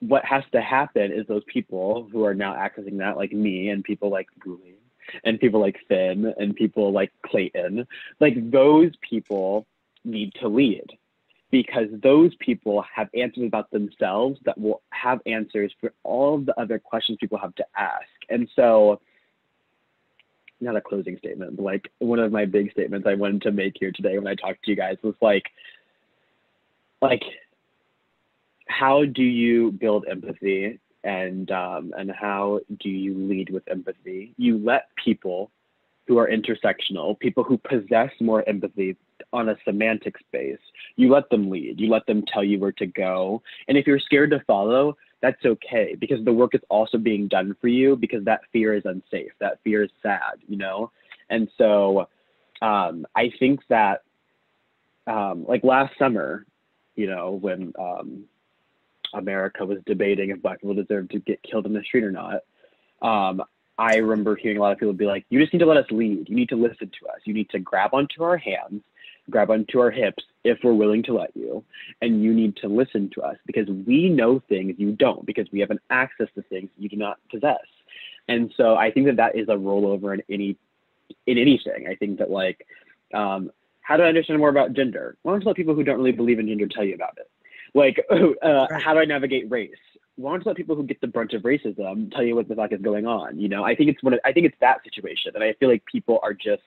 what has to happen is those people who are now accessing that, like me and people like Guli and people like Finn and people like Clayton, like those people need to lead because those people have answers about themselves that will have answers for all of the other questions people have to ask. And so, not a closing statement, but like one of my big statements I wanted to make here today when I talked to you guys was like, like, how do you build empathy and um, and how do you lead with empathy? You let people who are intersectional, people who possess more empathy on a semantic space, you let them lead. You let them tell you where to go. And if you're scared to follow, that's okay because the work is also being done for you because that fear is unsafe. That fear is sad, you know? And so um, I think that, um, like last summer, you know, when um, America was debating if black people deserve to get killed in the street or not, um, I remember hearing a lot of people be like, you just need to let us lead. You need to listen to us. You need to grab onto our hands, grab onto our hips if we're willing to let you. And you need to listen to us because we know things you don't, because we have an access to things you do not possess. And so I think that that is a rollover in any in anything. I think that like, um, how do I understand more about gender? Why don't you let people who don't really believe in gender tell you about it? Like, [LAUGHS] uh, how do I navigate race? why don't you let people who get the brunt of racism tell you what the fuck is going on? You know, I think it's one. Of, I think it's that situation, and I feel like people are just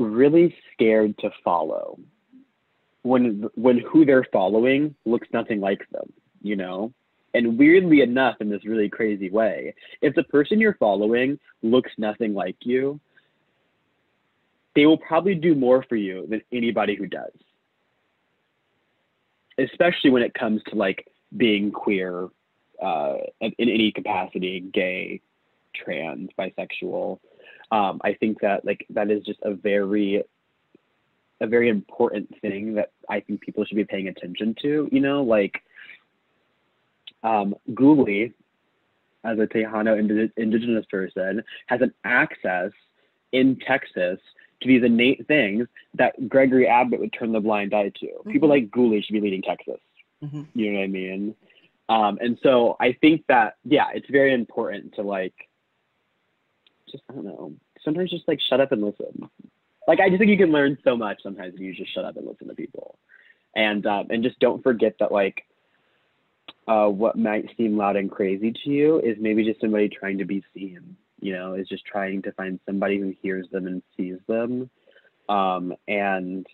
really scared to follow when when who they're following looks nothing like them. You know, and weirdly enough, in this really crazy way, if the person you're following looks nothing like you, they will probably do more for you than anybody who does. Especially when it comes to like being queer uh, in any capacity, gay, trans, bisexual. Um, I think that like that is just a very a very important thing that I think people should be paying attention to. You know, like um, Guli, as a Tejano indi- indigenous person, has an access in Texas to these innate things that Gregory Abbott would turn the blind eye to. Mm-hmm. People like Guli should be leading Texas. Mm-hmm. You know what I mean? Um, and so I think that, yeah, it's very important to like, just, I don't know, sometimes just like shut up and listen. Like, I just think you can learn so much sometimes if you just shut up and listen to people. And, um, and just don't forget that like, uh, what might seem loud and crazy to you is maybe just somebody trying to be seen, you know, is just trying to find somebody who hears them and sees them. Um, and,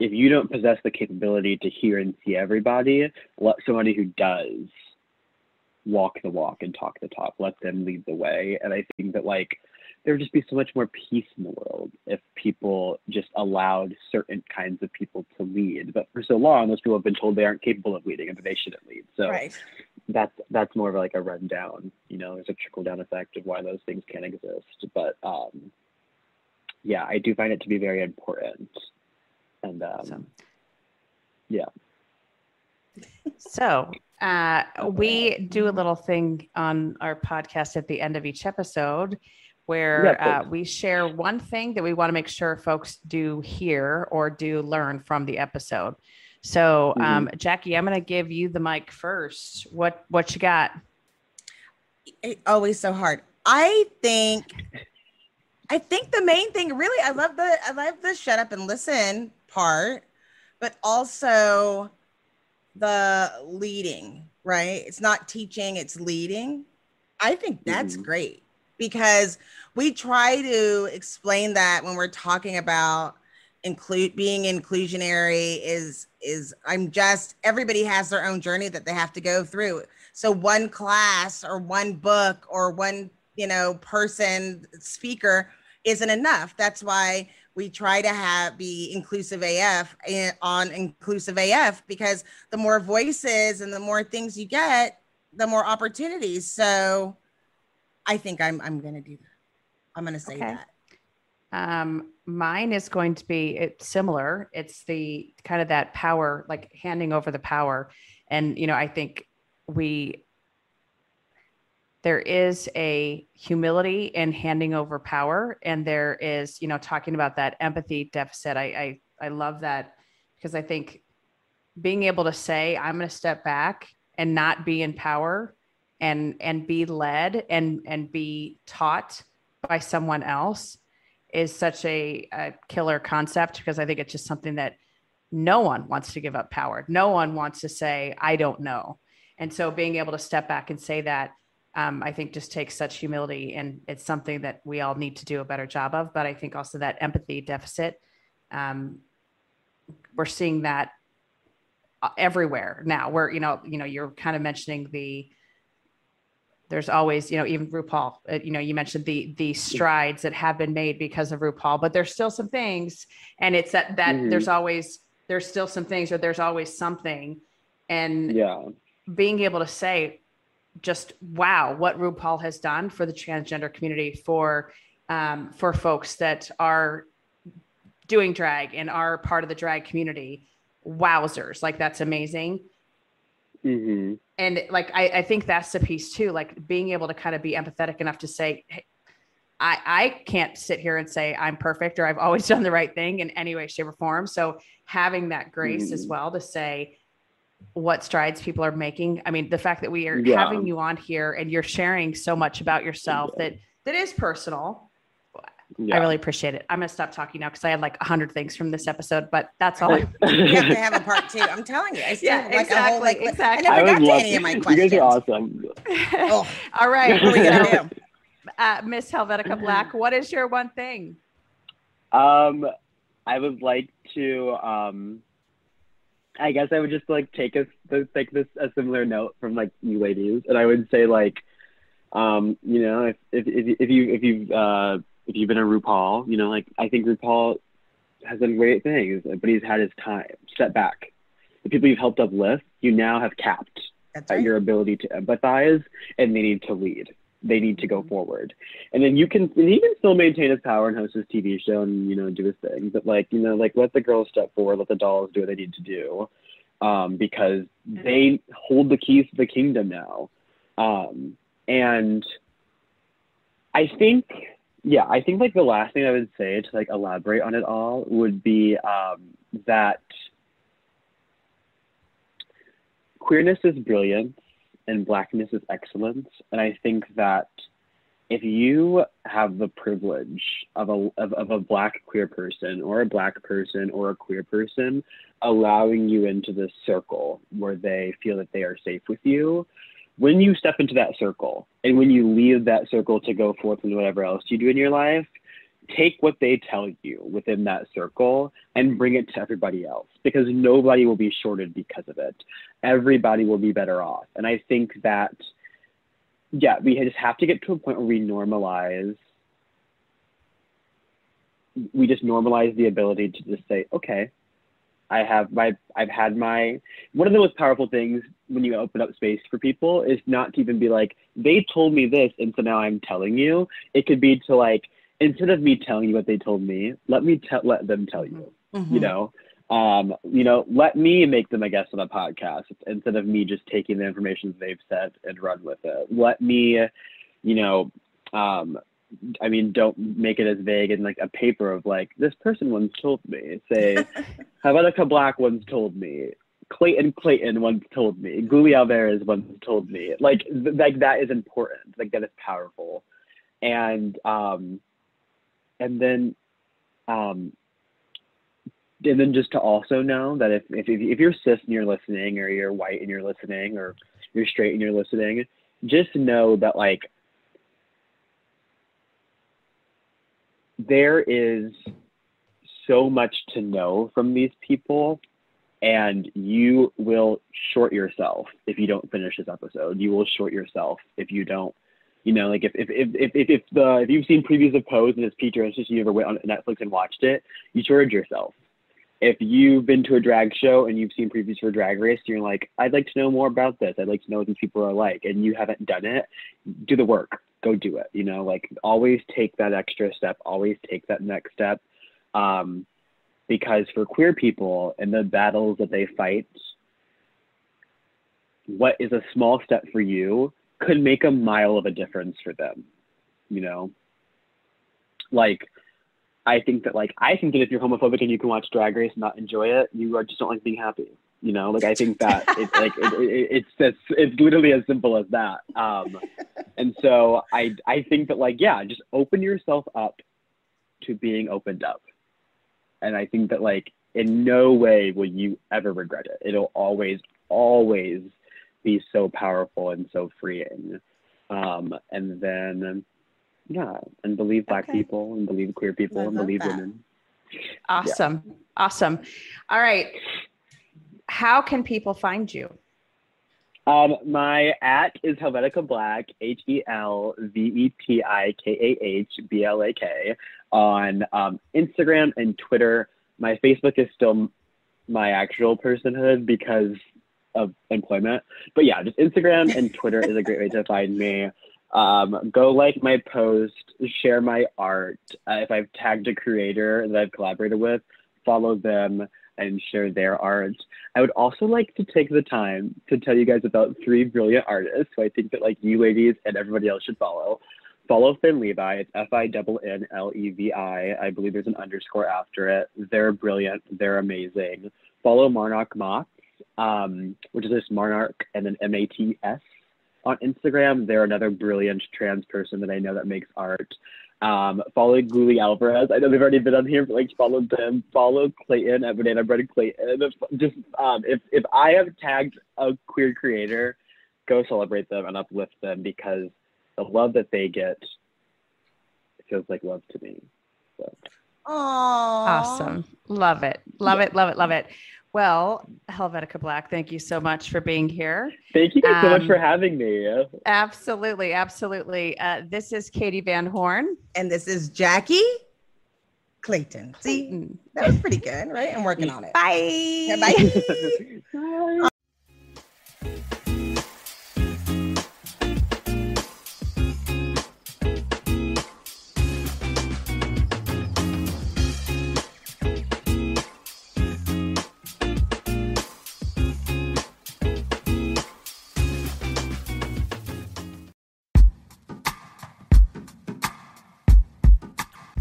if you don't possess the capability to hear and see everybody, let somebody who does walk the walk and talk the talk. Let them lead the way. And I think that like there would just be so much more peace in the world if people just allowed certain kinds of people to lead. But for so long, those people have been told they aren't capable of leading and that they shouldn't lead. So right. that's that's more of like a rundown. You know, there's a trickle down effect of why those things can't exist. But um, yeah, I do find it to be very important and um, so. yeah. So uh, we do a little thing on our podcast at the end of each episode where yeah, uh, we share one thing that we want to make sure folks do hear or do learn from the episode. So, um, mm-hmm. Jackye, I'm going to give you the mic first. What what you got? It, always so hard. I think I think the main thing really I love the I love the shut up and listen part, but also the leading, right? It's not teaching, it's leading. I think that's mm-hmm. great because we try to explain that when we're talking about include being inclusionary is is I'm just everybody has their own journey that they have to go through. So one class or one book or one, you know, person speaker isn't enough. That's why we try to have be inclusive AF eh, on inclusive AF because the more voices and the more things you get, the more opportunities. So I think I'm I'm gonna do that. I'm gonna say okay. that. Um, mine is going to be it's similar. It's the kind of that power, like handing over the power. And you know, I think we there is a humility in handing over power and there is you know talking about that empathy deficit i i, I love that because i think being able to say i'm going to step back and not be in power and and be led and and be taught by someone else is such a, a killer concept because i think it's just something that no one wants to give up power. No one wants to say i don't know. And so being able to step back and say that um, I think just takes such humility and it's something that we all need to do a better job of. But I think also that empathy deficit, um, we're seeing that uh, everywhere now. Where, you know, you know, you're kind of mentioning the, there's always, you know, even RuPaul, uh, you know, you mentioned the, the strides that have been made because of RuPaul, but there's still some things and it's that, that mm-hmm. there's always, there's still some things or there's always something. And yeah, being able to say, just wow what RuPaul has done for the transgender community for um, for folks that are doing drag and are part of the drag community. Wowzers, like that's amazing. Mm-hmm. And like I, I think that's the piece too, like being able to kind of be empathetic enough to say, hey, I, I can't sit here and say I'm perfect or I've always [LAUGHS] done the right thing in any way, shape, or form. So having that grace mm-hmm. as well to say, what strides people are making. I mean, the fact that we are yeah. having you on here and you're sharing so much about yourself yeah. that that is personal. Yeah. I really appreciate it. I'm gonna stop talking now because I had like a hundred things from this episode, but that's all. I- [LAUGHS] you have to have a [LAUGHS] part two. I'm telling you. I still yeah, like exactly, a whole like. Exactly. I never I got to love any of my you. questions. You guys are awesome. oh, [LAUGHS] all right. what are we gonna do? Uh, Miss Helvetikah Blak, what is your one thing? Um, I would like to um I guess I would just like take a take this a similar note from like you ladies, and I would say like, um, you know, if if if, if you if you uh if you've been a RuPaul, you know, like I think RuPaul has done great things, but he's had his time. Step back. The people you've helped uplift, you now have capped That's right. your ability to empathize, and they need to lead they need to go forward. And then you can and he can still maintain his power and host his TV show and you know do his thing, but like you know like let the girls step forward, let the dolls do what they need to do, um, because they hold the keys to the kingdom now, um, and I think yeah I think like the last thing I would say to like elaborate on it all would be um, that queerness is brilliant and blackness is excellence. And I think that if you have the privilege of a of, of a black queer person or a black person or a queer person allowing you into this circle where they feel that they are safe with you, when you step into that circle and when you leave that circle to go forth into whatever else you do in your life, take what they tell you within that circle and bring it to everybody else because nobody will be shorted because of it. Everybody will be better off. And I think that, yeah, we just have to get to a point where we normalize. We just normalize the ability to just say, okay, I have my, I've had my, one of the most powerful things when you open up space for people is not to even be like, they told me this, and so now I'm telling you. It could be to like, instead of me telling you what they told me, let me te- let them tell you. Mm-hmm. You know, um, you know, let me make them a guest on a podcast instead of me just taking the information they've said and run with it. Let me, you know, um, I mean, don't make it as vague in like a paper of like this person once told me. Say, [LAUGHS] Helvetikah Blak once told me. Clayton Clayton once told me. Guli Alvarez once told me. Like, th- like that is important. Like that is powerful, and um, and then um, and then just to also know that if, if if you're cis and you're listening or you're white and you're listening or you're straight and you're listening just know that like there is so much to know from these people and you will short yourself if you don't finish this episode you will short yourself if you don't you know, like if if if if, if the if you've seen previews of Pose and it's Peter and you ever went on Netflix and watched it, you charge yourself. If you've been to a drag show and you've seen previews for Drag Race, you're like, I'd like to know more about this. I'd like to know what these people are like, and you haven't done it, do the work. Go do it. You know, like always take that extra step. Always take that next step. Um, because for queer people and the battles that they fight, what is a small step for you could make a mile of a difference for them, you know? Like, I think that like I think that if you're homophobic and you can watch Drag Race and not enjoy it, you are just don't like being happy. You know, like I think that it's like it, it, it's it's it's literally as simple as that. Um, and so I I think that like yeah, just open yourself up to being opened up, and I think that like in no way will you ever regret it. It'll always always be so powerful and so freeing. Um, and then yeah, and believe black Okay. people and believe queer people I and believe that. women. Awesome. Awesome. All right. How can people find you? Um, my at is Helvetikah Blak, H E L V E T I K A H B L A K, on um, Instagram and Twitter. My Facebook is still my actual personhood because of employment. But yeah, just Instagram and Twitter is a great way to find me. Um, go like my post, share my art. Uh, if I've tagged a creator that I've collaborated with, follow them and share their art. I would also like to take the time to tell you guys about three brilliant artists who I think that like you ladies and everybody else should follow. Follow Finn Levi. It's F I N N L E V I. I believe there's an underscore after it. They're brilliant. They're amazing. Follow Marnock Mox, um, which is just Marnock and then M A T S on Instagram. They're another brilliant trans person that I know that makes art. Um, follow Guli Alvarez. I know they've already been on here, but like follow them. Follow Clayton at Banana Bread Clayton. Just um, if if I have tagged a queer creator, go celebrate them and uplift them because the love that they get feels like love to me. So Aww. Awesome. Love it. Love it. Love it. Love it. Well, Helvetikah Blak, thank you so much for being here. thank you guys so much Um, for having me. Absolutely. Absolutely. Uh, this is Katee Van Horn. And this is Jackye Clayton. See, that was pretty good, right? I'm working on it. Bye. Yeah, bye. [LAUGHS] [LAUGHS]